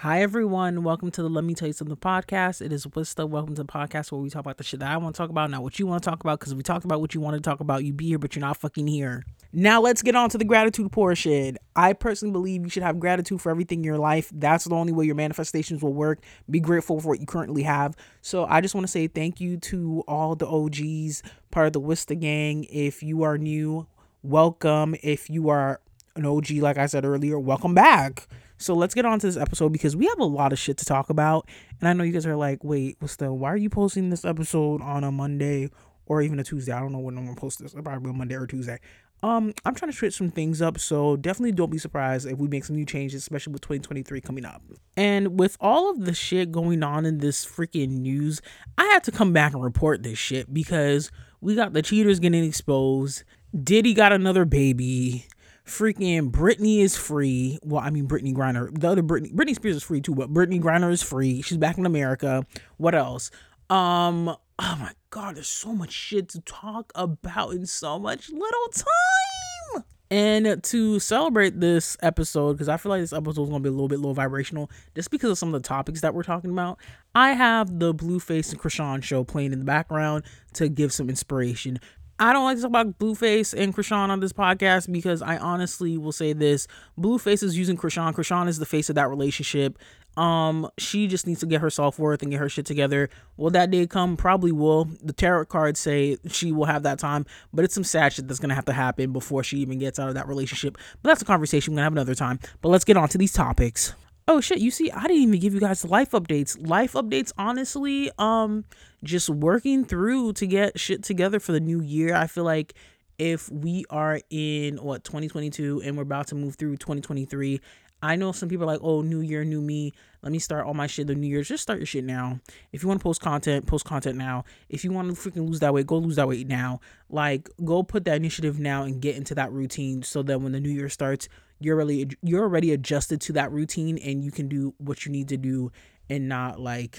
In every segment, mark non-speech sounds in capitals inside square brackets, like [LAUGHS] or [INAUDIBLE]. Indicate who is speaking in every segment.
Speaker 1: Hi everyone, welcome to the Let Me Tell You Something podcast. It is Wista. Welcome to the podcast where we talk about the shit that I want to talk about, not what you want to talk about. Because if we talked about what you want to talk about, you be here, but you're not fucking here. Now let's get on to the gratitude portion. I personally believe you should have gratitude for everything in your life. That's the only way your manifestations will work. Be grateful for what you currently have. So I just want to say thank you to all the OGs, part of the Wista gang. If you are new, welcome. If you are an OG, like I said earlier, welcome back. So let's get on to this episode because we have a lot of shit to talk about. And I know you guys are like, wait, what's the why are you posting this episode on a Monday or even a Tuesday? I don't know when I'm gonna post this. Probably Monday or Tuesday. Um, I'm trying to switch some things up, so definitely don't be surprised if we make some new changes, especially with 2023 coming up. And with all of the shit going on in this freaking news, I had to come back and report this shit because we got the cheaters getting exposed. Diddy got another baby freaking Britney is free. Well, I mean Brittney Griner. The other Britney Britney Spears is free too, but Brittney Griner is free. She's back in America. What else? Um, oh my god, there's so much shit to talk about in so much little time. And to celebrate this episode, because I feel like this episode is gonna be a little bit low vibrational, just because of some of the topics that we're talking about, I have the Blueface and Chrisean show playing in the background to give some inspiration. I don't like to talk about Blueface and Chrisean on this podcast because I honestly will say this: Blueface is using Chrisean. Chrisean is the face of that relationship. Um, she just needs to get her self worth and get her shit together. Will that day come? Probably will. The tarot cards say she will have that time, but it's some sad shit that's gonna have to happen before she even gets out of that relationship. But that's a conversation we're gonna have another time. But let's get on to these topics oh shit you see i didn't even give you guys life updates life updates honestly um just working through to get shit together for the new year i feel like if we are in what 2022 and we're about to move through 2023 I know some people are like, oh, new year, new me. Let me start all my shit the new year. Just start your shit now. If you want to post content, post content now. If you want to freaking lose that weight, go lose that weight now. Like, go put that initiative now and get into that routine so that when the new year starts, you're really you're already adjusted to that routine and you can do what you need to do and not like,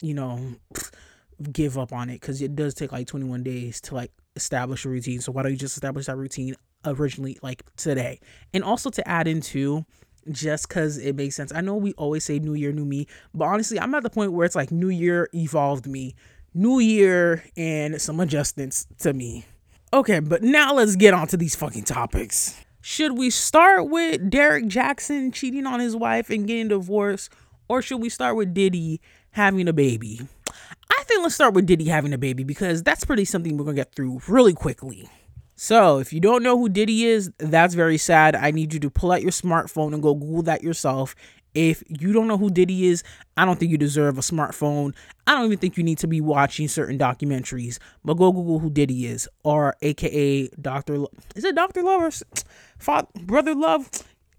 Speaker 1: you know, give up on it because it does take like 21 days to like establish a routine. So why don't you just establish that routine originally like today? And also to add into just because it makes sense. I know we always say new year, new me, but honestly, I'm at the point where it's like new year evolved me, new year, and some adjustments to me. Okay, but now let's get on to these fucking topics. Should we start with Derrick Jackson cheating on his wife and getting divorced, or should we start with Diddy having a baby? I think let's start with Diddy having a baby because that's pretty something we're gonna get through really quickly. So, if you don't know who Diddy is, that's very sad. I need you to pull out your smartphone and go Google that yourself. If you don't know who Diddy is, I don't think you deserve a smartphone. I don't even think you need to be watching certain documentaries. But go Google who Diddy is, or AKA Doctor. Lo- is it Doctor Love or Father, Brother Love?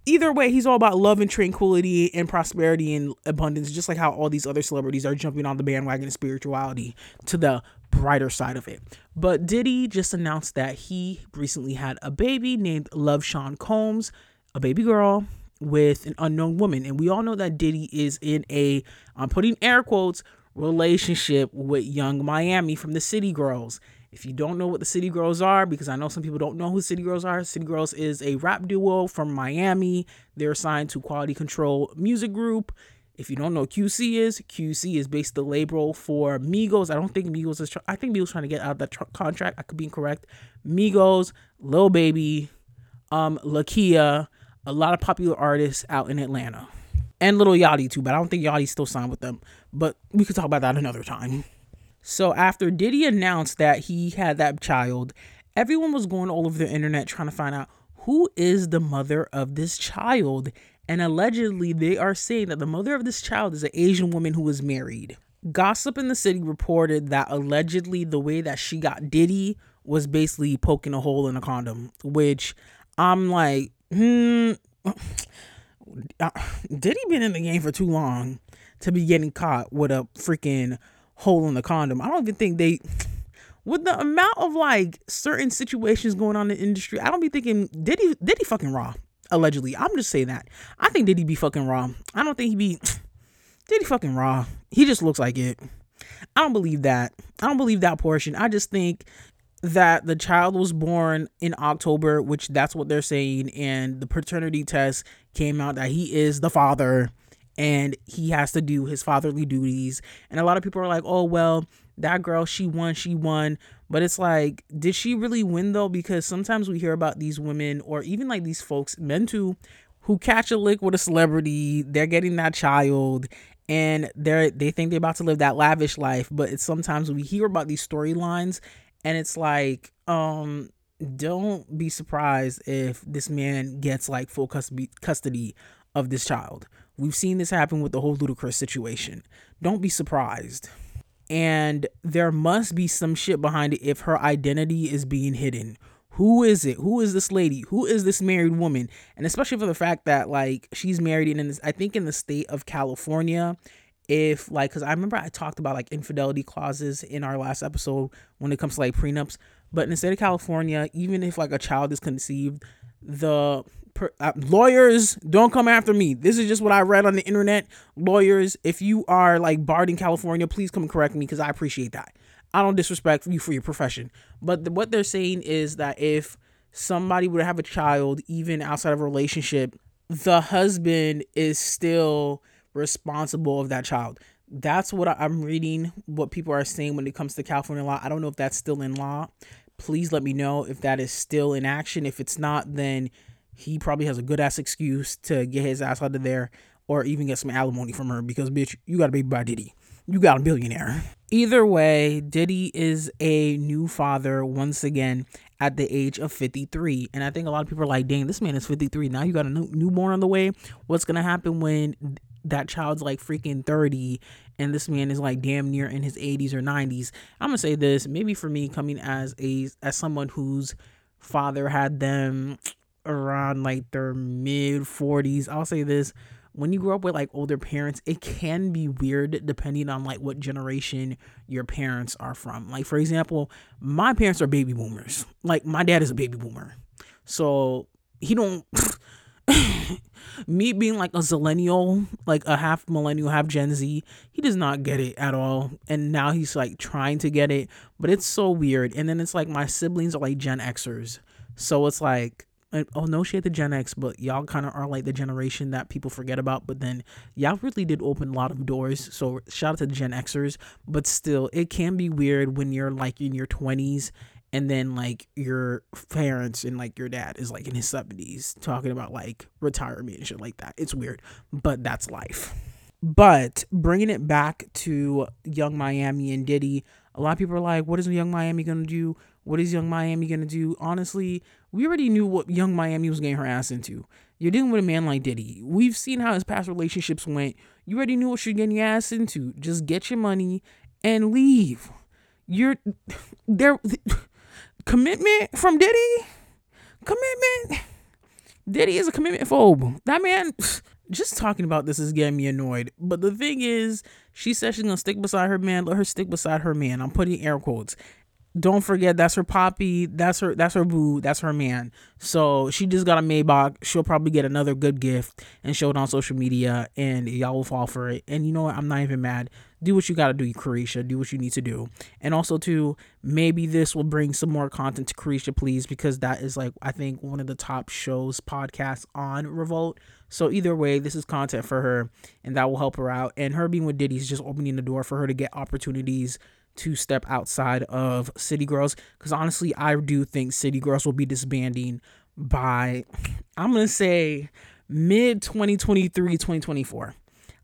Speaker 1: Either way, he's all about love and tranquility and prosperity and abundance, just like how all these other celebrities are jumping on the bandwagon of spirituality to the brighter side of it. But Diddy just announced that he recently had a baby named Love Sean Combs, a baby girl with an unknown woman. And we all know that Diddy is in a, I'm putting air quotes, relationship with Young Miami from the City Girls. If you don't know what the City Girls are, because I know some people don't know who City Girls are, City Girls is a rap duo from Miami. They're signed to Quality Control Music Group. If you don't know QC is, QC is based the label for Migos. I don't think Migos is. Try- I think Migos trying to get out of that tr- contract. I could be incorrect. Migos, Lil Baby, um, Lakeyah, a lot of popular artists out in Atlanta, and Little Yachty too. But I don't think Yachty's still signed with them. But we could talk about that another time. So after Diddy announced that he had that child, everyone was going all over the internet trying to find out who is the mother of this child and allegedly, they are saying that the mother of this child is an Asian woman who was married. Gossip in the City reported that allegedly the way that she got Diddy was basically poking a hole in a condom, which I'm like, hmm, uh, Diddy been in the game for too long to be getting caught with a freaking hole in the condom. I don't even think they with the amount of like certain situations going on in the industry, I don't be thinking did he did he fucking raw. Allegedly. I'm just saying that. I think did he be fucking raw. I don't think he be [SNIFFS] did he fucking raw. He just looks like it. I don't believe that. I don't believe that portion. I just think that the child was born in October, which that's what they're saying, and the paternity test came out that he is the father. and he has to do his fatherly duties. And a lot of people are like, oh, well, that girl, she won, she won. But it's like, did she really win though? Because sometimes we hear about these women or even like these folks, men too, who catch a lick with a celebrity, they're getting that child and they're they think they're about to live that lavish life. But it's sometimes we hear about these storylines and it's like, um, don't be surprised if this man gets like full custody custody of this child. We've seen this happen with the whole Ludacris situation. Don't be surprised. And there must be some shit behind it if her identity is being hidden. Who is it? Who is this lady? Who is this married woman? And especially for the fact that like she's married in this, I think in the state of California, if like because I remember I talked about like infidelity clauses in our last episode when it comes to like prenups. But in the state of California, even if like a child is conceived, the per, uh, lawyers don't come after me. This is just what I read on the internet. Lawyers, if you are like barred in California, please come correct me because I appreciate that. I don't disrespect you for your profession, but the, what they're saying is that if somebody would have a child, even outside of a relationship, the husband is still responsible of that child. That's what I'm reading. What people are saying when it comes to California law. I don't know if that's still in law. Please let me know if that is still in action. If it's not, then he probably has a good ass excuse to get his ass out of there or even get some alimony from her because bitch, you got a baby by Diddy. You got a billionaire. Either way, Diddy is a new father once again at the age of 53. And I think a lot of people are like, dang, this man is 53. Now you got a new, newborn on the way. What's going to happen when that child's like freaking 30 and this man is like damn near in his 80s or 90s? I'm to say this, maybe for me coming as a as someone whose father had them around like their mid 40s. I'll say this when you grow up with like older parents, it can be weird depending on like what generation your parents are from. Like for example, my parents are baby boomers. Like my dad is a baby boomer. So he don't [LAUGHS] [LAUGHS] me being like a zillennial, like a half millennial, half Gen Z, he does not get it at all. And now he's like trying to get it, but it's so weird. And then it's like my siblings are like Gen Xers. So it's like oh no shade to Gen X, but y'all kind of are like the generation that people forget about. But then y'all really did open a lot of doors. So shout out to the Gen Xers. But still, it can be weird when you're like in your 20s and then like your parents and like your dad is like in his 70s talking about like retirement and shit like that. It's weird, but that's life. But bringing it back to Young Miami and Diddy, a lot of people are like, what is Young Miami gonna do? What is Young Miami gonna do? Honestly, we already knew what Young Miami was getting her ass into. You're dealing with a man like Diddy. We've seen how his past relationships went. You already knew what you're getting your ass into. Just get your money and leave. You're [LAUGHS] there. [LAUGHS] Commitment from Diddy. Commitment. Diddy is a commitment phobe. That man. Just talking about this is getting me annoyed. But the thing is, she says she's gonna stick beside her man. Let her stick beside her man. I'm putting air quotes don't forget that's her poppy that's her that's her boo that's her man. So she just got a maybach. She'll probably get another good gift and show it on social media and y'all will fall for it. And you know what? I'm not even mad. Do what you gotta do Caresha do what you need to do. And also too maybe this will bring some more content to Caresha please because that is like i think one of the top shows podcasts on revolt. So either way this is content for her and that will help her out. And her being with diddy is just opening the door for her to get opportunities to step outside of City Girls because honestly, I do think City Girls will be disbanding by, [LAUGHS] I'm going to say mid 2023, 2024.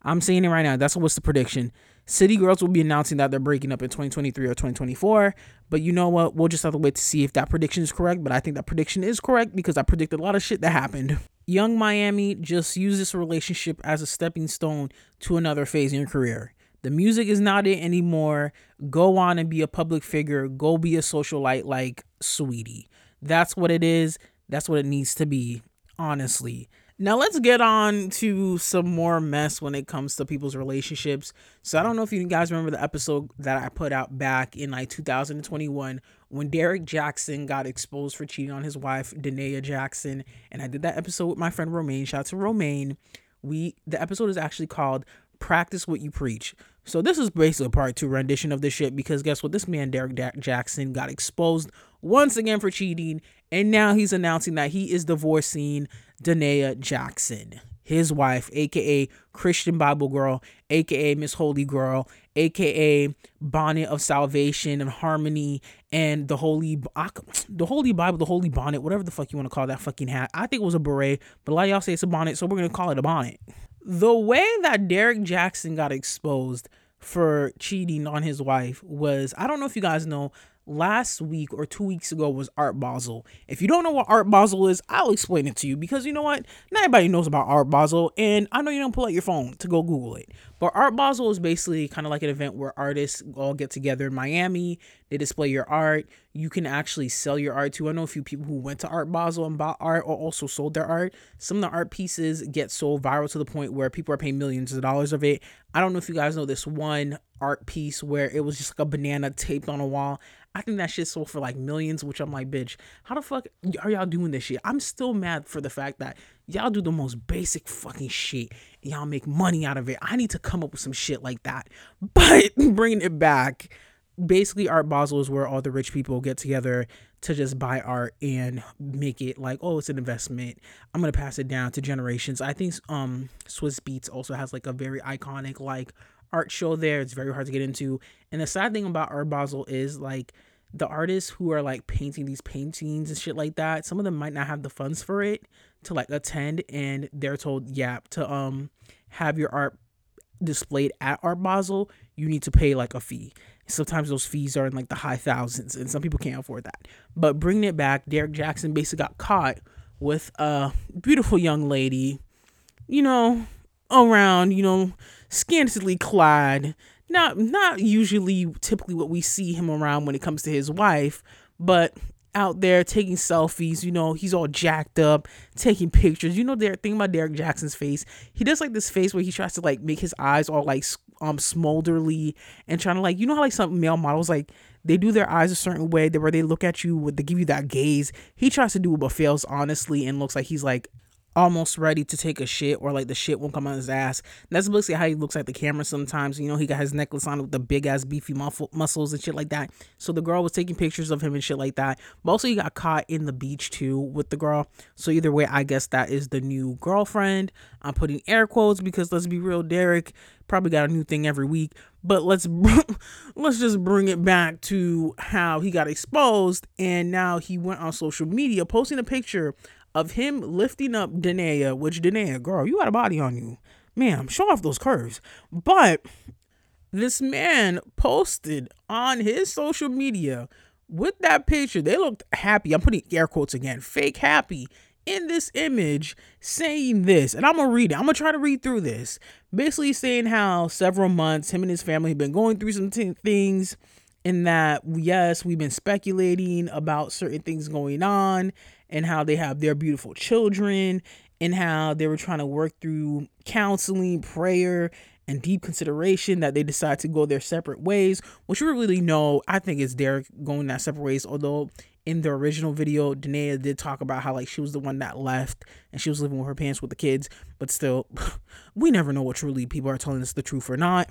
Speaker 1: I'm saying it right now. That's what's the prediction. City Girls will be announcing that they're breaking up in 2023 or 2024. But you know what? We'll just have to wait to see if that prediction is correct. But I think that prediction is correct because I predicted a lot of shit that happened. Young Miami just used this relationship as a stepping stone to another phase in your career. The music is not it anymore. Go on and be a public figure. Go be a socialite like sweetie. That's what it is. That's what it needs to be, honestly. Now let's get on to some more mess when it comes to people's relationships. So I don't know if you guys remember the episode that I put out back in like 2021 when Derrick Jackson got exposed for cheating on his wife, Da'Naia Jackson. And I did that episode with my friend Romaine. Shout out to Romaine. We the episode is actually called Practice What You Preach. So this is basically part two rendition of this shit because guess what? This man Derrick Jackson got exposed once again for cheating, and now he's announcing that he is divorcing Da'Naia Jackson. his wife, aka Christian Bible Girl, aka Miss Holy Girl, aka Bonnet of Salvation and Harmony, and the Holy [TSK] the Holy Bible, the Holy Bonnet, whatever the fuck you want to call that fucking hat. I think it was a beret, but a lot of y'all say it's a bonnet, so we're gonna call it a bonnet. The way that Derrick Jackson got exposed for cheating on his wife was I don't know if you guys know last week or two weeks ago was Art Basel. If you don't know what Art Basel is, I'll explain it to you because you know what? Not everybody knows about Art Basel, and I know you don't pull out your phone to go Google it. But Art Basel is basically kind of like an event where artists all get together in Miami. They display your art. You can actually sell your art too. I know a few people who went to Art Basel and bought art or also sold their art. Some of the art pieces get sold viral to the point where people are paying millions of dollars of it. I don't know if you guys know this one art piece where it was just like a banana taped on a wall. I think that shit sold for like millions, which I'm like, bitch, how the fuck are y'all doing this shit? I'm still mad for the fact that y'all do the most basic fucking shit y'all make money out of it. I need to come up with some shit like that. [LAUGHS] But bringing it back, basically, Art Basel is where all the rich people get together to just buy art and make it like, oh, it's an investment. I'm gonna pass it down to generations. I think um Swizz Beatz also has like a very iconic like art show there. It's very hard to get into. And the sad thing about Art Basel is like the artists who are like painting these paintings and shit like that, some of them might not have the funds for it to like attend and they're told, yeah, to um have your art displayed at Art Basel, you need to pay like a fee. Sometimes those fees are in like the high thousands and some people can't afford that. But bringing it back, Derrick Jackson basically got caught with a beautiful young lady, you know, around, you know, scantily clad. Not not usually typically what we see him around when it comes to his wife, but out there taking selfies, you know, he's all jacked up, taking pictures. You know, they're thinking about Derrick Jackson's face. He does like this face where he tries to like make his eyes all like um smolderly and trying to like you know how like some male models like they do their eyes a certain way that where they look at you they give you that gaze. He tries to do it but fails honestly and looks like he's like almost ready to take a shit or like the shit won't come on his ass. That's basically how he looks at the camera sometimes. You know, he got his necklace on with the big ass beefy muffle, muscles and shit like that. So the girl was taking pictures of him and shit like that. But also he got caught in the beach too with the girl. So either way, I guess that is the new girlfriend. I'm putting air quotes because let's be real, Derrick probably got a new thing every week. But let's [LAUGHS] let's just bring it back to how he got exposed and now he went on social media posting a picture of him lifting up Danae, which Danae, girl, you got a body on you. Man, show off those curves. But this man posted on his social media with that picture. They looked happy. I'm putting air quotes again, fake happy in this image saying this. And I'm going to read it. I'm going to try to read through this. Basically saying how several months him and his family have been going through some t- things in that yes, we've been speculating about certain things going on and how they have their beautiful children and how they were trying to work through counseling, prayer, and deep consideration that they decide to go their separate ways, which we really know, I think it's Derrick going that separate ways, although in the original video, Danae did talk about how like she was the one that left and she was living with her parents with the kids, but still, [LAUGHS] we never know what truly people are telling us the truth or not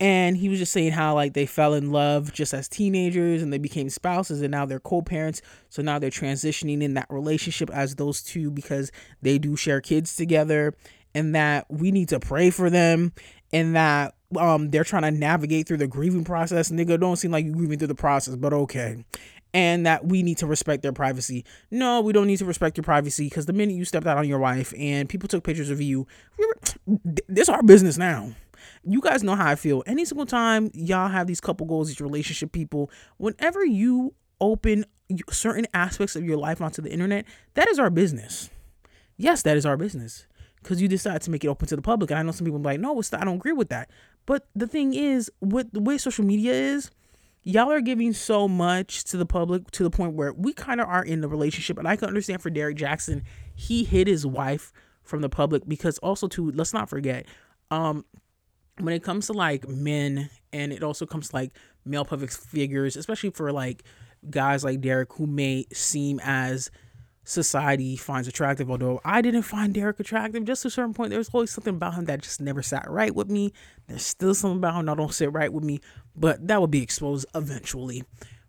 Speaker 1: and he was just saying how like they fell in love just as teenagers and they became spouses and now they're co-parents. So now they're transitioning in that relationship as those two because they do share kids together and that we need to pray for them and that um they're trying to navigate through the grieving process. Nigga don't seem like you grieving through the process but okay. And that we need to respect their privacy. No, we don't need to respect your privacy because the minute you stepped out on your wife and people took pictures of you, this our business now you guys know how I feel. Any single time y'all have these couple goals, these relationship people, whenever you open certain aspects of your life onto the internet, that is our business. Yes, that is our business because you decide to make it open to the public. And I know some people are like, no, I don't agree with that. But the thing is, with the way social media is, y'all are giving so much to the public to the point where we kind of are in the relationship. And I can understand for Derrick Jackson, he hid his wife from the public because also too, let's not forget, um, when it comes to like men and it also comes to like male public figures, especially for like guys like Derrick who may seem as society finds attractive, although I didn't find Derrick attractive, just to a certain point, there's always something about him that just never sat right with me. There's still something about him that don't sit right with me, but that will be exposed eventually.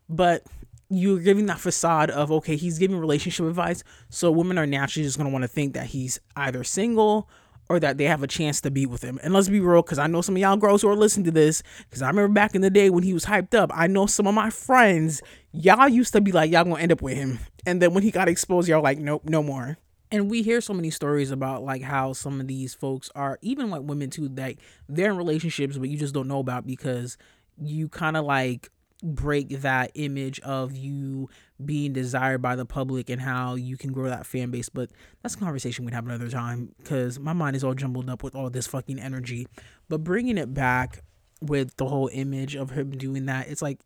Speaker 1: But you're giving that facade of okay, he's giving relationship advice, so women are naturally just gonna want to think that he's either single or that they have a chance to be with him. And let's be real, because I know some of y'all girls who are listening to this, because I remember back in the day when he was hyped up, I know some of my friends, y'all used to be like, y'all gonna end up with him. And then when he got exposed, y'all like, nope, no more. And we hear so many stories about like how some of these folks are, even like women too, like they're in relationships, but you just don't know about because you kind of like break that image of you being desired by the public and how you can grow that fan base. But that's a conversation we'd have another time because my mind is all jumbled up with all this fucking energy. But bringing it back with the whole image of him doing that, it's like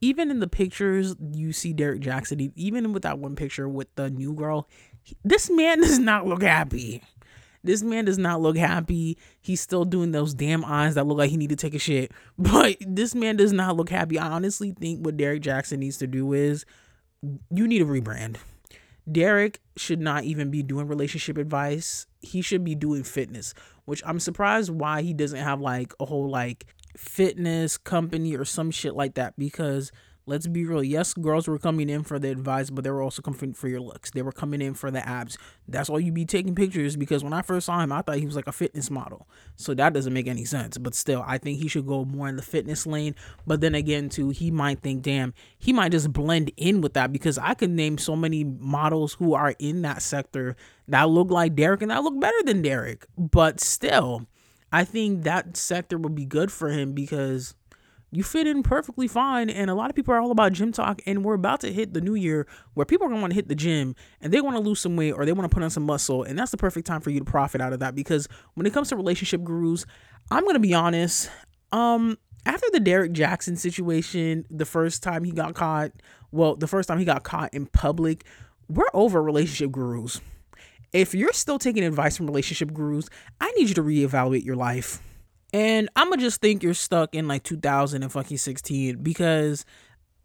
Speaker 1: even in the pictures you see Derrick Jackson, even with that one picture with the new girl, this man [LAUGHS] does not look happy. This man does not look happy. He's still doing those damn eyes that look like he need to take a shit. [LAUGHS] But this man does not look happy. I honestly think what Derrick Jackson needs to do is you need a rebrand. Derrick should not even be doing relationship advice. He should be doing fitness, which I'm surprised why he doesn't have like a whole like fitness company or some shit like that because let's be real. Yes, girls were coming in for the advice, but they were also coming for your looks. They were coming in for the abs. That's why you'd be taking pictures because when I first saw him, I thought he was like a fitness model. So that doesn't make any sense. But still, I think he should go more in the fitness lane. But then again, too, he might think, damn, he might just blend in with that because I can name so many models who are in that sector that look like Derrick and that look better than Derrick. But still, I think that sector would be good for him because you fit in perfectly fine. And a lot of people are all about gym talk. And we're about to hit the new year where people are going to want to hit the gym and they want to lose some weight or they want to put on some muscle. And that's the perfect time for you to profit out of that. Because when it comes to relationship gurus, I'm going to be honest. Um, after the Derrick Jackson situation, the first time he got caught, well, the first time he got caught in public, we're over relationship gurus. If you're still taking advice from relationship gurus, I need you to reevaluate your life. And I'ma just think you're stuck in like 2000 and fucking 16 because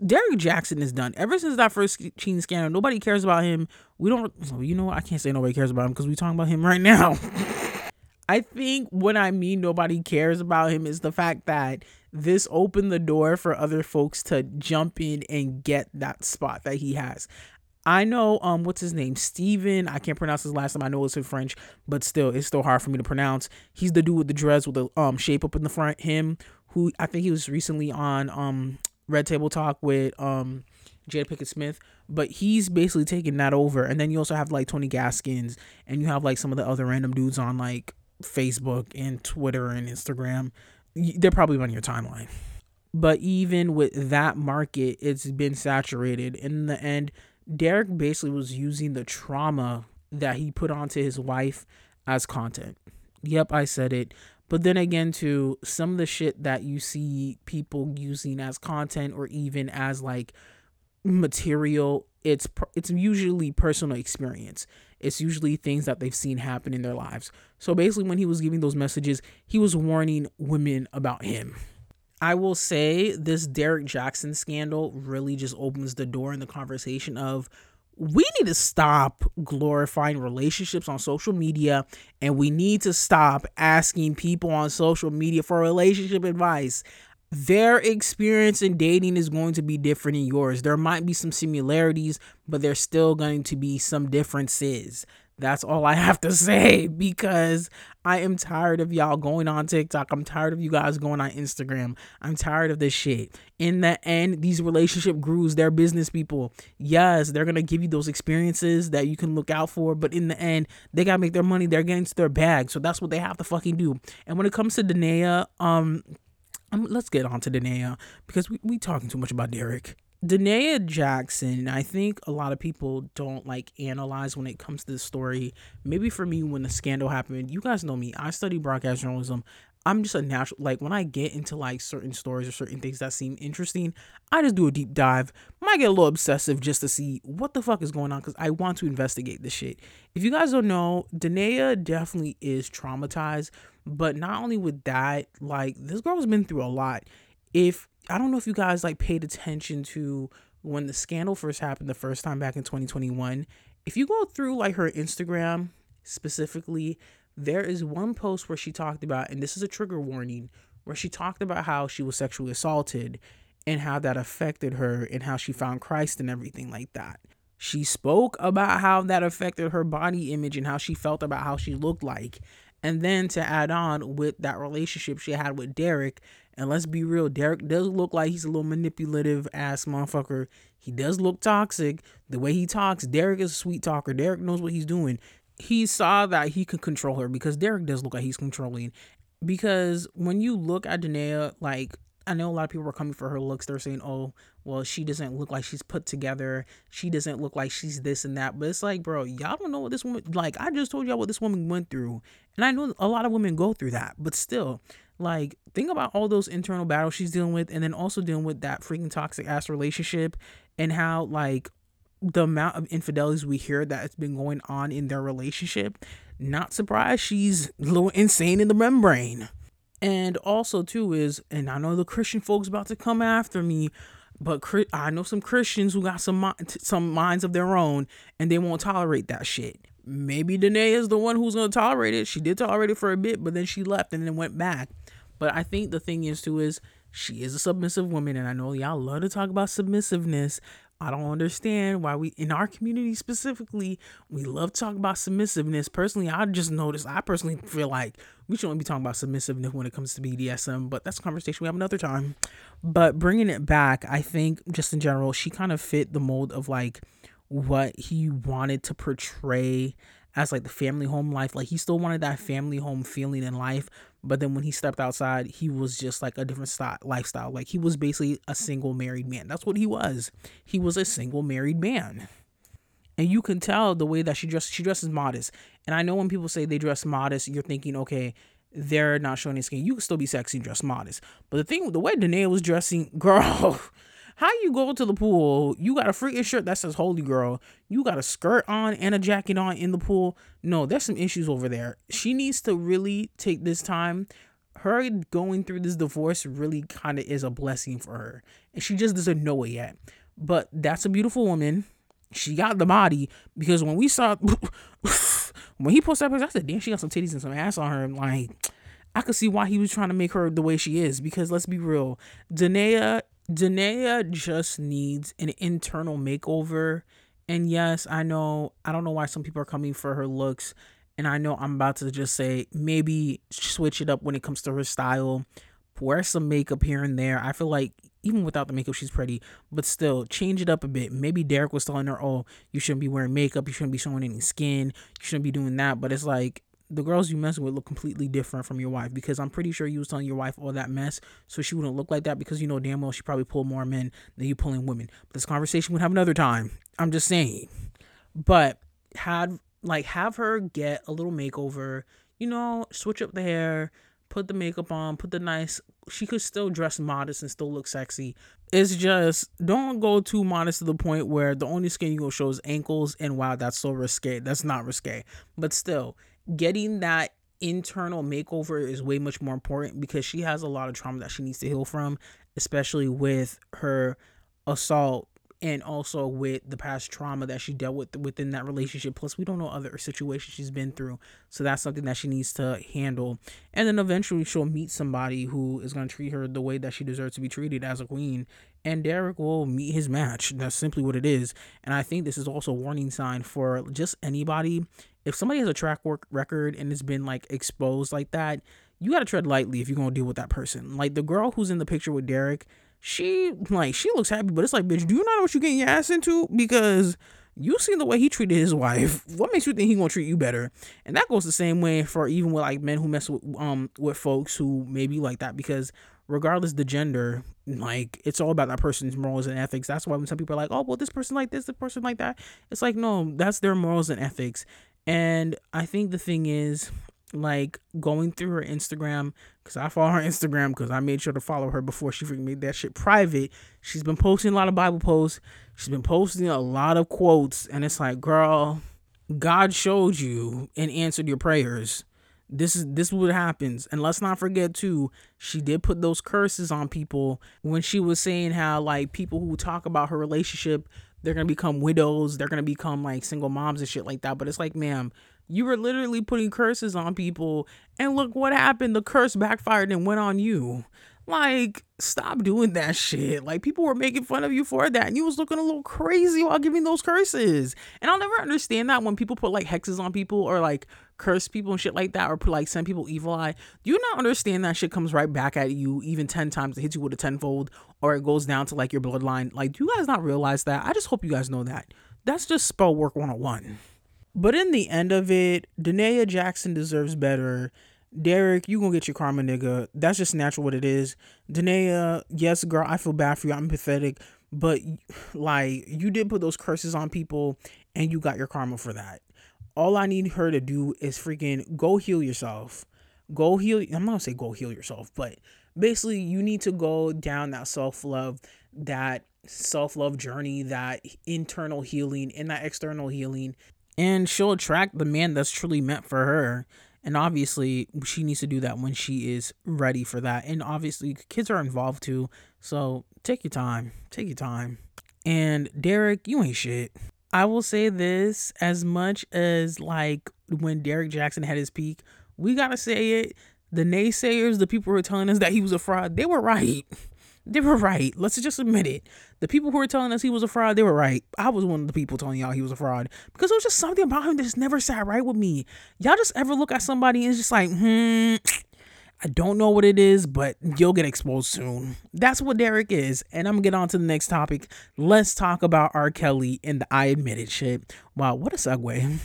Speaker 1: Derrick Jackson is done. Ever since that first cheating scandal, nobody cares about him. We don't. You know what? I can't say nobody cares about him because we talking about him right now. [LAUGHS] I think what I mean nobody cares about him is the fact that this opened the door for other folks to jump in and get that spot that he has. I know um what's his name? Steven. I can't pronounce his last name. I know it's in French, but still it's still hard for me to pronounce. He's the dude with the dreads with the um shape up in the front. Him who I think he was recently on um Red Table Talk with um Jada Pinkett Smith, but he's basically taking that over. And then you also have like Tony Gaskins and you have like some of the other random dudes on like Facebook and Twitter and Instagram. They're probably on your timeline. But even with that market, it's been saturated. In the end, Derrick basically was using the trauma that he put onto his wife as content. Yep, I said it. But then again, to some of the shit that you see people using as content or even as like material, it's it's usually personal experience. It's usually things that they've seen happen in their lives. So basically, when he was giving those messages, he was warning women about him. I will say this Derrick Jackson scandal really just opens the door in the conversation of we need to stop glorifying relationships on social media and we need to stop asking people on social media for relationship advice. Their experience in dating is going to be different than yours. There might be some similarities, but there's still going to be some differences. That's all I have to [LAUGHS] say because I am tired of y'all going on TikTok. I'm tired of you guys going on Instagram. I'm tired of this shit. In the end, these relationship gurus, they're business people. Yes, they're gonna give you those experiences that you can look out for, but in the end, they gotta make their money. They're getting to their bag, so that's what they have to fucking do. And when it comes to Danae, um, um let's get on to Danae because we we talking too much about Derrick. Danae Jackson, I think a lot of people don't like analyze when it comes to the story. Maybe for me, when the scandal happened, you guys know me. I study broadcast journalism. I'm just a natural like when I get into like certain stories or certain things that seem interesting, I just do a deep dive. Might get a little obsessive just to see what the fuck is going on because I want to investigate this shit. If you guys don't know, Danae definitely is traumatized, but not only with that, like this girl's been through a lot. If I don't know if you guys like paid attention to when the scandal first happened the first time back in 2021. If you go through like her Instagram specifically, there is one post where she talked about, and this is a trigger warning, where she talked about how she was sexually assaulted. and how that affected her and how she found Christ and everything like that. She spoke about how that affected her body image and how she felt about how she looked like. And then to add on with that relationship she had with Derrick, and let's be real, Derrick does look like he's a little manipulative ass motherfucker. He does look toxic. The way he talks, Derrick is a sweet talker. Derrick knows what he's doing. He saw that he could control her because Derrick does look like he's controlling. Because when you look at Danae, like I know a lot of people are coming for her looks. They're saying, "Oh, well, she doesn't look like she's put together. She doesn't look like she's this and that." But it's like, bro, y'all don't know what this woman like. I just told y'all what this woman went through, and I know a lot of women go through that. But still, like, think about all those internal battles she's dealing with, and then also dealing with that freaking toxic ass relationship, and how like the amount of infidelities we hear that's been going on in their relationship. Not surprised she's a little insane in the membrane. And also too is, and I know the Christian folks about to come after me, but I know some Christians who got some some minds of their own, and they won't tolerate that shit. Maybe Danae is the one who's gonna tolerate it. She did tolerate it for a bit, but then she left and then went back. But I think the thing is too is she is a submissive woman, and I know y'all love to talk about submissiveness, I don't understand why we in our community specifically we love to talk about submissiveness. Personally, I just noticed I personally feel like we shouldn't be talking about submissiveness when it comes to BDSM, but that's a conversation we have another time. But bringing it back, I think just in general, she kind of fit the mold of like what he wanted to portray as like the family home life. Like he still wanted that family home feeling in life, but then when he stepped outside, he was just like a different style lifestyle. Like he was basically a single married man. That's what he was. He was a single married man. And you can tell the way that she dresses. She dresses modest. And I know when people say they dress modest, you're thinking, okay, they're not showing their skin. You can still be sexy and dress modest. But the thing, the way Danae was dressing, [LAUGHS] girl, how you go to the pool? You got a freaking shirt that says "Holy Girl." You got a skirt on and a jacket on in the pool. No, there's some issues over there. She needs to really take this time. Her going through this divorce really kind of is a blessing for her, and she just doesn't know it yet. But that's a beautiful woman. She got the body because when we saw [LAUGHS] when he posted that picture, I said, "Damn, she got some titties and some ass on her." Like, I could see why he was trying to make her the way she is because let's be real, Danae Danae just needs an internal makeover. And yes, I know, I don't know why some people are coming for her looks. And I know I'm about to just say maybe switch it up when it comes to her style. Wear some makeup here and there. I feel like even without the makeup, she's pretty, but still change it up a bit. Maybe Derrick was telling her, oh, you shouldn't be wearing makeup. You shouldn't be showing any skin. You shouldn't be doing that. But it's like, the girls you messing with look completely different from your wife because I'm pretty sure you was telling your wife all that mess so she wouldn't look like that because you know damn well she probably pulled more men than you pulling women. But this conversation would have another time. I'm just saying. But had like have her get a little makeover, you know, switch up the hair, put the makeup on, put the nice she could still dress modest and still look sexy. It's just don't go too modest to the point where the only skin you go show is ankles and wow, that's so risque. That's not risque. But still, getting that internal makeover is way much more important because she has a lot of trauma that she needs to heal from, especially with her assault and also with the past trauma that she dealt with within that relationship. Plus, we don't know other situations she's been through. So that's something that she needs to handle. And then eventually she'll meet somebody who is going to treat her the way that she deserves to be treated as a queen. And Derrick will meet his match. That's simply what it is. And I think this is also a warning sign for just anybody if somebody has a track work record and it's been like exposed like that, you gotta tread lightly if you're gonna deal with that person. Like the girl who's in the picture with Derrick, she like she looks happy, but it's like, bitch, do you not know what you're getting your ass into? Because you seen the way he treated his wife. What makes you think he gonna treat you better? And that goes the same way for even with like men who mess with um with folks who maybe like that because regardless the gender, like it's all about that person's morals and ethics. That's why when some people are like, oh well, this person like this, this person like that, it's like no, that's their morals and ethics. And I think the thing is, like going through her Instagram, because I follow her [LAUGHS] Instagram because I made sure to follow her before she freaking made that shit private. She's been posting a lot of Bible posts. She's been posting a lot of quotes, and it's like, girl, God showed you and answered your prayers. This is this is what happens. And let's not forget too, she did put those curses on people when she was saying how like people who talk about her relationship they're gonna become widows, they're gonna become like single moms and shit like that. But it's like, ma'am, you were literally putting curses on people, and look what happened. The curse backfired and went on you. Like, stop doing that shit. Like, people were making fun of you for that, and you was looking a little crazy while giving those curses. And I'll never understand that when people put like hexes on people or like curse people and shit like that, or put like send people evil eye. Do you not understand that shit comes right back at you even ten times? It hits you with a tenfold, or it goes down to like your bloodline. Like, do you guys not realize that? I just hope you guys know that. That's just spell work 101. But in the end of it, Da'Naia Jackson deserves better. Derrick, you gonna get your karma, nigga. That's just natural what it is. Da'Naia, uh, yes, girl, I feel bad for you. I'm pathetic. But like you did put those curses on people and you got your karma for that. All I need her to do is freaking go heal yourself. Go heal I'm not gonna say go heal yourself, but basically you need to go down that self-love, that self love journey, that internal healing and that external healing. And she'll attract the man that's truly meant for her. And obviously, she needs to do that when she is ready for that. And obviously, kids are involved too. So take your time. Take your time. And Derrick, you ain't shit. I will say this as much as like when Derrick Jackson had his peak, we gotta say it. The naysayers, the people who were telling us that he was a fraud, they were right. They were right. Let's just admit it. The people who were telling us he was a fraud, they were right. I was one of the people telling y'all he was a fraud because there was just something about him that just never sat right with me. Y'all just ever look at somebody and it's just like, hmm, I don't know what it is, but you'll get exposed soon. That's what Derrick is. And I'm gonna get on to the next topic. Let's talk about R. Kelly and the I Admit It shit. Wow, what a segue.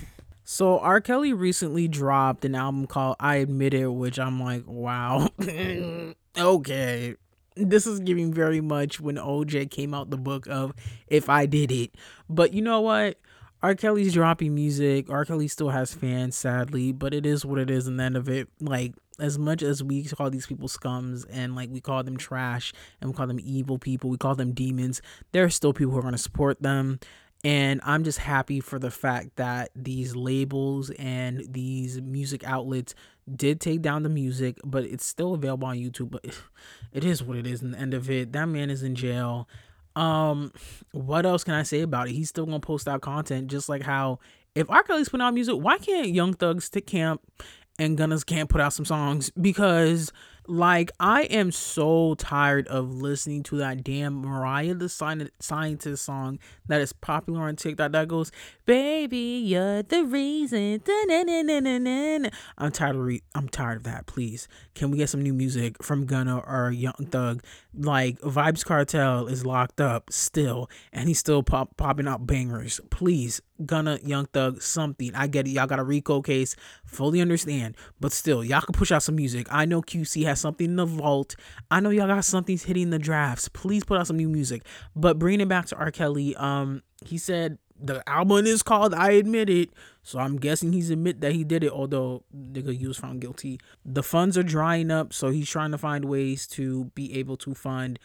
Speaker 1: So R. Kelly recently dropped an album called I Admit It, which I'm like, wow. [LAUGHS] okay this is giving very much when OJ came out the book of If I Did It. But you know what? R. Kelly's dropping music. R. Kelly still has fans, sadly, but it is what it is. And the end of it, like, as much as we call these people scums and like we call them trash and we call them evil people, we call them demons, there are still people who are going to support them. And I'm just happy for the fact that these labels and these music outlets did take down the music, but it's still available on YouTube. But [LAUGHS] it is what it is. In the end of it, that man is in jail. Um, what else can I say about it? He's still gonna post out content, just like how if R. Kelly's putting out music, why can't Young Thug stick camp and Gunna's can't put out some songs? Because like, I am so tired of listening to that damn Mariah the Scientist song that is popular on TikTok that goes, Baby, you're the reason. I'm tired of re- I'm tired of that. Please, can we get some new music from Gunna or Young Thug? Like, Vybz Kartel is locked up still, and he's still pop- popping out bangers. Please, Gunna, Young Thug, something. I get it. Y'all got a RICO case. Fully understand. But still, y'all can push out some music. I know QC has has something in the vault. I know y'all got something hitting the drafts. Please put out some new music. But bringing it back to R. Kelly, um, he said the album is called I Admit It. So I'm guessing he's admit that he did it, although nigga he was found guilty. The funds are drying up, so he's trying to find ways to be able to fund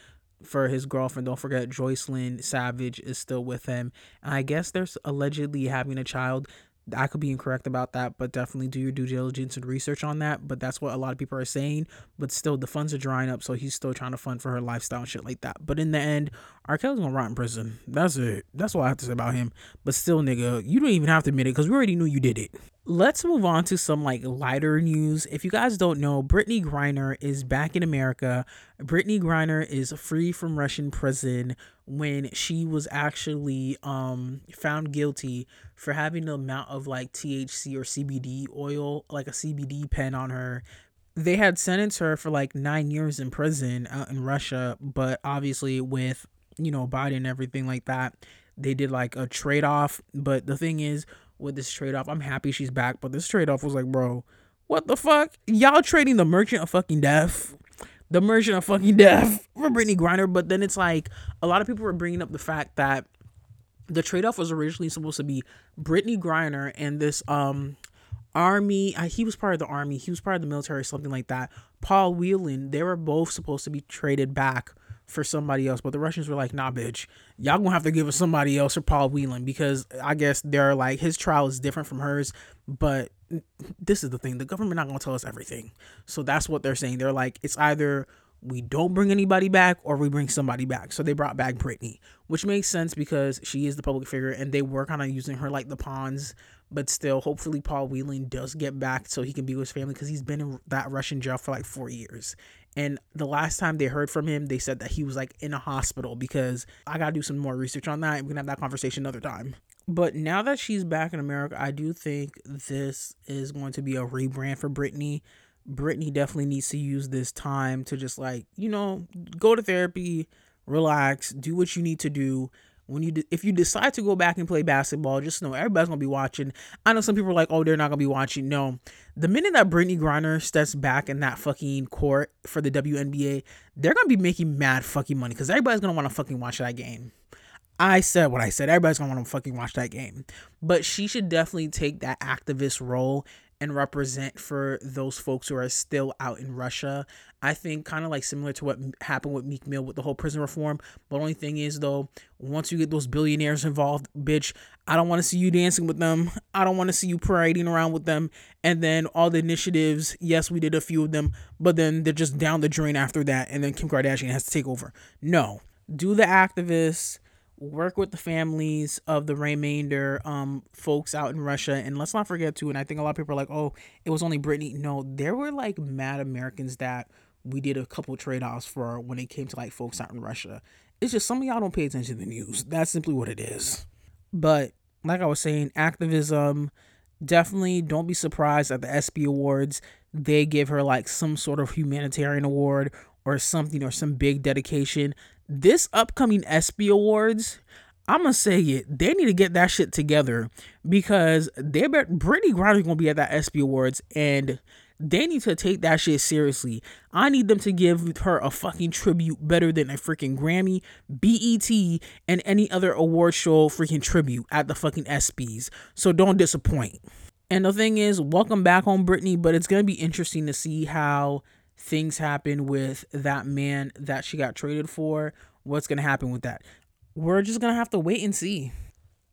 Speaker 1: for his girlfriend. Don't forget Joycelyn Savage is still with him. And I guess they're allegedly having a child. I could be incorrect about that, but definitely do your due diligence and research on that. But that's what a lot of people are saying. But still, the funds are drying up, so he's still trying to fund for her lifestyle and shit like that. But in the end, R. Kelly's gonna rot in prison. That's it. That's what I have to say about him. But still, nigga, you don't even have to admit it because we already knew you did it. Let's move on to some like lighter news. If you guys don't know, Brittney Griner is back in America. Brittney Griner is free from Russian prison when she was actually um found guilty for having the amount of like THC or CBD oil, like a CBD pen on her. They had sentenced her for like 9 years in prison out in Russia, but obviously with, you know, Biden and everything like that, they did like a trade off, but the thing is with this trade off. I'm happy she's back, but this trade off was like, bro, what the fuck? Y'all trading the merchant of fucking death, the merchant of fucking [LAUGHS] death for Brittney Griner. But then it's like a lot of people were bringing up the fact that the trade off was originally supposed to be Brittney Griner and this um army. he was part of the army. He was part of the military, something like that. Paul Whelan. They were both supposed to be traded back for somebody else. But the Russians were like, nah, bitch, y'all gonna have to give us somebody else or Paul Whelan because I guess they're like his trial is different from hers. But this is the thing, the government not gonna tell us everything. So that's what they're saying. They're like, it's either we don't bring anybody back or we bring somebody back. So they brought back brittney which makes sense because she is the public figure and they were kind of using her like the pawns. But still, hopefully, Paul Whelan does get back so he can be with his family because he's been in that Russian jail for like four years And the last time they heard from him, they said that he was like in a hospital because I got to do some more research on that. We're going to have that conversation another time. But now that she's back in America, I do think this is going to be a rebrand for Brittney. Brittney definitely needs to use this time to just like, you know, go to therapy, relax, do what you need to do. When you de- if you decide to go back and play basketball, just know everybody's gonna be watching. I know some people are like, oh, they're not gonna be watching. No, the minute that Brittney Griner steps back in that fucking court for the WNBA, they're gonna be making mad fucking money because everybody's gonna want to fucking watch that game. I said what I said. Everybody's gonna want to fucking watch that game. But she should definitely take that activist role and represent for those folks who are still out in Russia. I think kind of like similar to what happened with Meek Mill with the whole prison reform. But only thing is though, once you get those billionaires involved, bitch, I don't want to see you dancing with them. I don't want to see you parading around with them. And then all the initiatives, yes, we did a few of them, but then they're just down the drain after that. And then Kim Kardashian has to take over. No, do the activists work with the families of the remainder um folks out in Russia. And let's not forget too and I think a lot of people are like oh it was only Brittney no there were like mad Americans that we did a couple trade offs for when it came to like folks out in Russia. It's just some of y'all don't pay attention to the news. That's simply what it is. But like I was saying activism definitely don't be surprised at the ESPY awards. They give her like some sort of humanitarian award or something or some big dedication this upcoming ESPY Awards, I'm gonna say it. They need to get that shit together because they bet Brittney Griner gonna be at that ESPY Awards and they need to take that shit seriously. I need them to give her a fucking tribute better than a freaking Grammy, BET, and any other award show freaking tribute at the fucking ESPYs. So don't disappoint. And the thing is, welcome back home, Brittney. But it's gonna be interesting to see how things happen with that man that she got traded for. What's going to happen with that? We're just going to have to wait and see.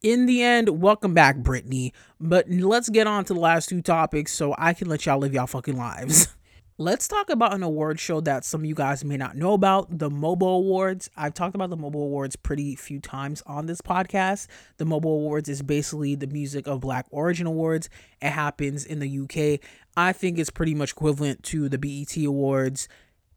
Speaker 1: In the end, welcome back, Brittney. But let's get on to the last two topics so I can let y'all live y'all fucking lives. [LAUGHS] Let's talk about an award show that some of you guys may not know about the MOBO Awards. I've talked about the MOBO Awards pretty few times on this podcast. The MOBO Awards is basically the Music of Black Origin Awards. It happens in the UK. I think it's pretty much equivalent to the BET Awards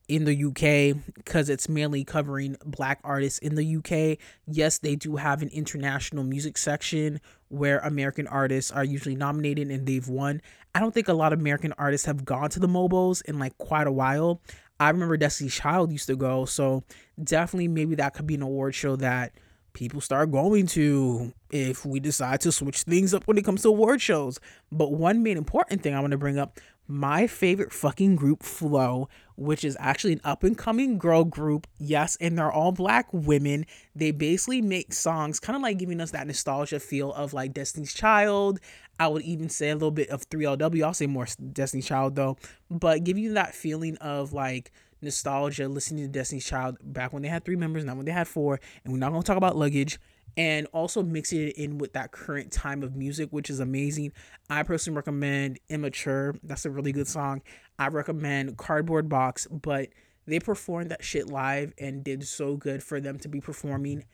Speaker 1: in the UK because it's mainly covering black artists in the UK. Yes, they do have an international music section where American artists are usually nominated and they've won. I don't think a lot of American artists have gone to the MOBOs in like quite a while. I remember Destiny's Child used to go, so definitely maybe that could be an award show that people start going to if we decide to switch things up when it comes to award shows. But one main important thing I want to bring up my favorite fucking group, Flo, which is actually an up and coming girl group. Yes, and they're all black women. They basically make songs kind of like giving us that nostalgia feel of like Destiny's Child. I would even say a little bit of 3LW. I'll say more Destiny's Child though, but give you that feeling of like nostalgia listening to Destiny's Child back when they had three members, not when they had four. And we're not going to talk about luggage and also mixing it in with that current time of music, which is amazing. I personally recommend Immature. That's a really good song. I recommend Cardboard Box, but they performed that shit live and did so good for them to be performing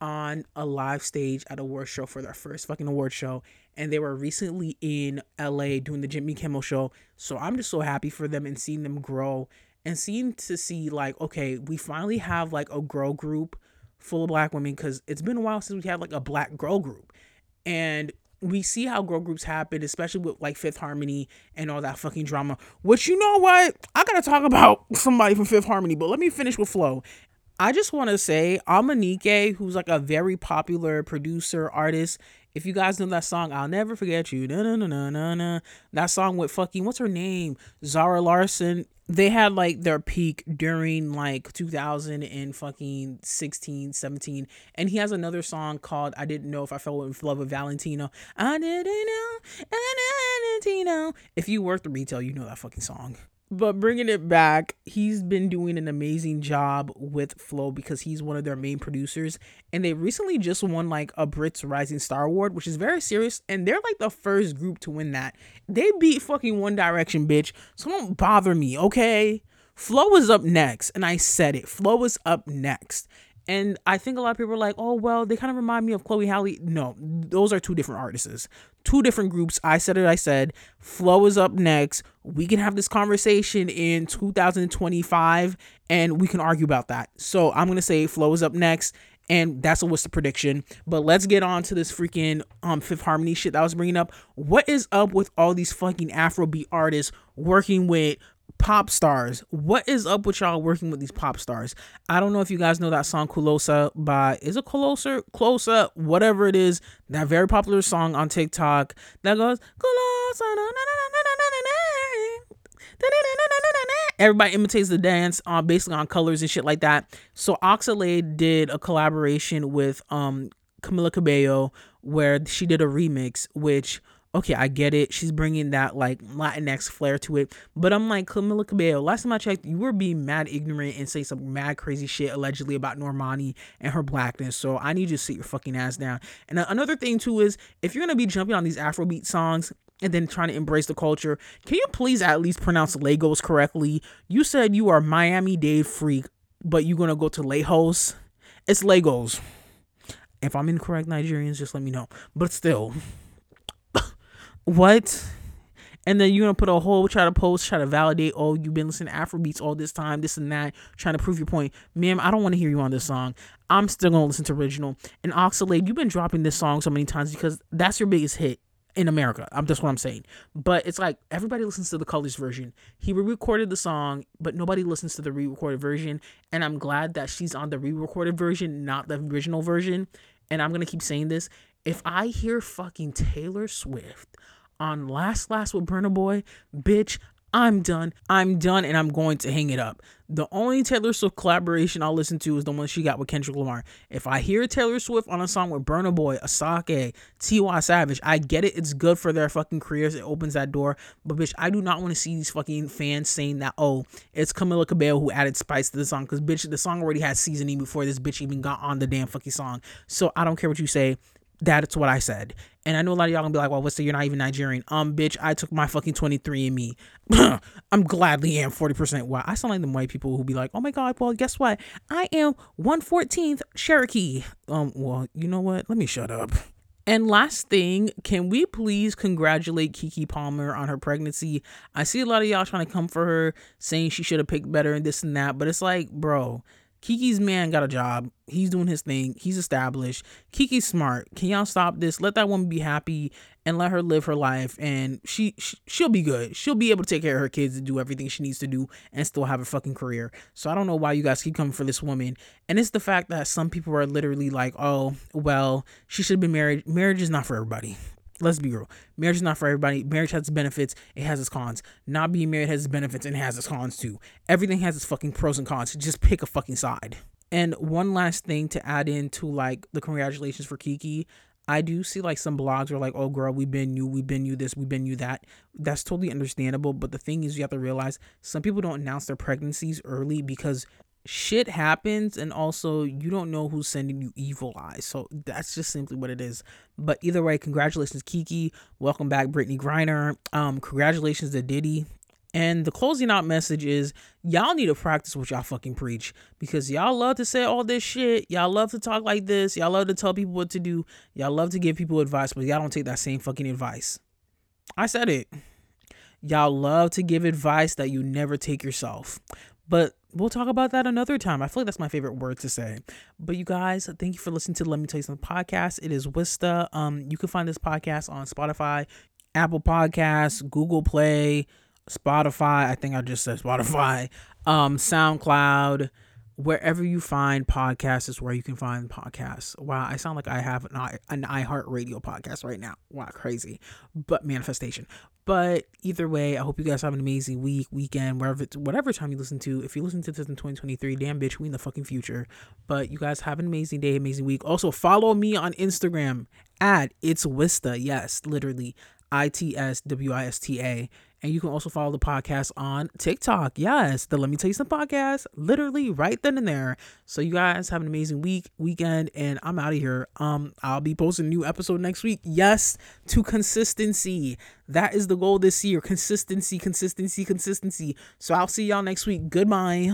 Speaker 1: on a live stage at a award show for their first fucking award show. And they were recently in LA doing the Jimmy Kimmel show. So I'm just so happy for them and seeing them grow and seeing to see like, okay, we finally have like a girl group full of black women because it's been a while since we had like a black girl group. And we see how girl groups happen, especially with like Fifth Harmony and all that fucking drama. Which you know what? I gotta talk about [LAUGHS] somebody from Fifth Harmony, but let me finish with Flo. I just want to say MNEK, who's like a very popular producer artist. If you guys know that song, I'll never forget you. Na na na na na na. That song with fucking what's her name? Zara Larsson they had like their peak during like 2000 and fucking 16 17 and he has another song called i didn't know if i fell in love with valentino i didn't know valentino if you work the retail you know that fucking song but bringing it back, he's been doing an amazing job with Flo because he's one of their main producers. And they recently just won like a Brits Rising Star Award, which is very serious. And they're like the first group to win that. They beat fucking One Direction, bitch. So don't bother me, okay? Flo is up next. And I said it. Flo is up next. And I think a lot of people are like, oh, well, they kind of remind me of Chloe Halle. No, those are two different artists, two different groups. I said it, I said. Flo is up next. We can have this conversation in 2025 and we can argue about that. So I'm going to say Flo is up next. And that's a what's the prediction. But let's get on to this freaking um Fifth Harmony shit that I was bringing up. What is up with all these fucking Afrobeat artists working with pop stars. What is up with y'all working with these pop stars? I don't know if you guys know that song Closer by is it Closer? Closer, whatever it is, that very popular song on TikTok that goes Closer. Everybody imitates the dance on uh, basically on colors and shit like that. So Oxlade did a collaboration with um Camila Cabello where she did a remix which okay, I get it. She's bringing that like Latinx flair to it. But I'm like, Camila Cabello, last time I checked, you were being mad ignorant and saying some mad crazy shit allegedly about Normani and her blackness. So I need you to sit your fucking ass down. And uh, another thing too is if you're gonna be jumping on these Afrobeat songs, and then trying to embrace the culture. Can you please at least pronounce Lagos correctly? You said you are Miami Dade freak, but you're gonna go to Lagos. It's Lagos. If I'm incorrect, Nigerians, just let me know. But still, what? And then you're gonna put a whole try to post, try to validate, oh, you've been listening to Afrobeats all this time, this and that, trying to prove your point. Ma'am, I don't want to hear you on this song. I'm still gonna listen to original. And Oxlade, you've been dropping this song so many times because that's your biggest hit in America. I'm just what I'm saying. But it's like everybody listens to the Colors version. He re-recorded the song, but nobody listens to the re-recorded version. And I'm glad that she's on the re-recorded version, not the original version. And I'm gonna keep saying this. If I hear fucking Taylor Swift on Last Last with Burna Boy, bitch, I'm done. I'm done and I'm going to hang it up. The only Taylor Swift collaboration I'll listen to is the one she got with Kendrick Lamar. If I hear Taylor Swift on a song with Burna Boy, Asake, Tiwa Savage, I get it. It's good for their fucking careers. It opens that door. But bitch, I do not want to see these fucking fans saying that, oh, it's Camila Cabello who added spice to the song. Because bitch, the song already had seasoning before this bitch even got on the damn fucking song. So I don't care what you say that's what I said. And I know a lot of y'all gonna be like, well, what's the you're not even Nigerian? Um, bitch, I took my fucking 23 and me. [CLEARS THROAT] I'm gladly am 40% white. I sound like them white people who be like, oh my god, well, guess what? I am 114th Cherokee. Um, well, you know what? Let me shut up. And last thing, can we please congratulate Keke Palmer on her pregnancy? I see a lot of y'all trying to come for her, saying she should have picked better and this and that, but it's like, bro, Keke's man got a job. He's doing his thing. He's established. Keke's smart. Can y'all stop this? Let that woman be happy and let her live her life. And she, she she'll be good. She'll be able to take care of her kids and do everything she needs to do and still have a fucking career. So I don't know why you guys keep coming for this woman. And it's the fact that some people are literally like, oh, well, she should been married. Marriage is not for everybody let's be real. Marriage is not for everybody. Marriage has its benefits, it has its cons. Not being married has its benefits and has its cons too. Everything has its fucking pros and cons. Just pick a fucking side. And one last thing to add into like the congratulations for Keke. I do see like some blogs are like, oh girl, we've been you, we've been you this, we've been you that. That's totally understandable. But the thing is, you have to realize some people don't announce their pregnancies early because shit happens and also you don't know who's sending you evil eyes so that's just simply what it is but either way congratulations keke welcome back brittney griner um congratulations to diddy and the closing out message is y'all need to practice what y'all fucking preach because y'all love to say all this shit. Y'all love to talk like this. Y'all love to tell people what to do. Y'all love to give people advice, but y'all don't take that same fucking advice. I said it. Y'all love to give advice that you never take yourself. But we'll talk about that another time. I feel like that's my favorite word to say. But you guys, thank you for listening to Let Me Tell You Something podcast. It is Wista. Um, you can find this podcast on Spotify, Apple Podcasts, Google Play, Spotify. I think I just said Spotify. Um, SoundCloud wherever you find podcasts is where you can find podcasts. Wow, I sound like I have an, I, an iHeartRadio podcast right now. Wow, crazy. But manifestation. But either way, I hope you guys have an amazing week, weekend, wherever, whatever time you listen to. If you listen to this in 2023, damn bitch, we in the fucking future. But you guys have an amazing day, amazing week. Also, follow me on Instagram at It's Wista. Yes, literally I T S W I S T A. And you can also follow the podcast on TikTok. Yes, the Let Me Tell You Some podcast, literally right then and there. So you guys have an amazing week, weekend, and I'm out of here. Um, I'll be posting a new episode next week. Yes, to consistency. That is the goal this year. Consistency, consistency, consistency. So I'll see y'all next week. Goodbye.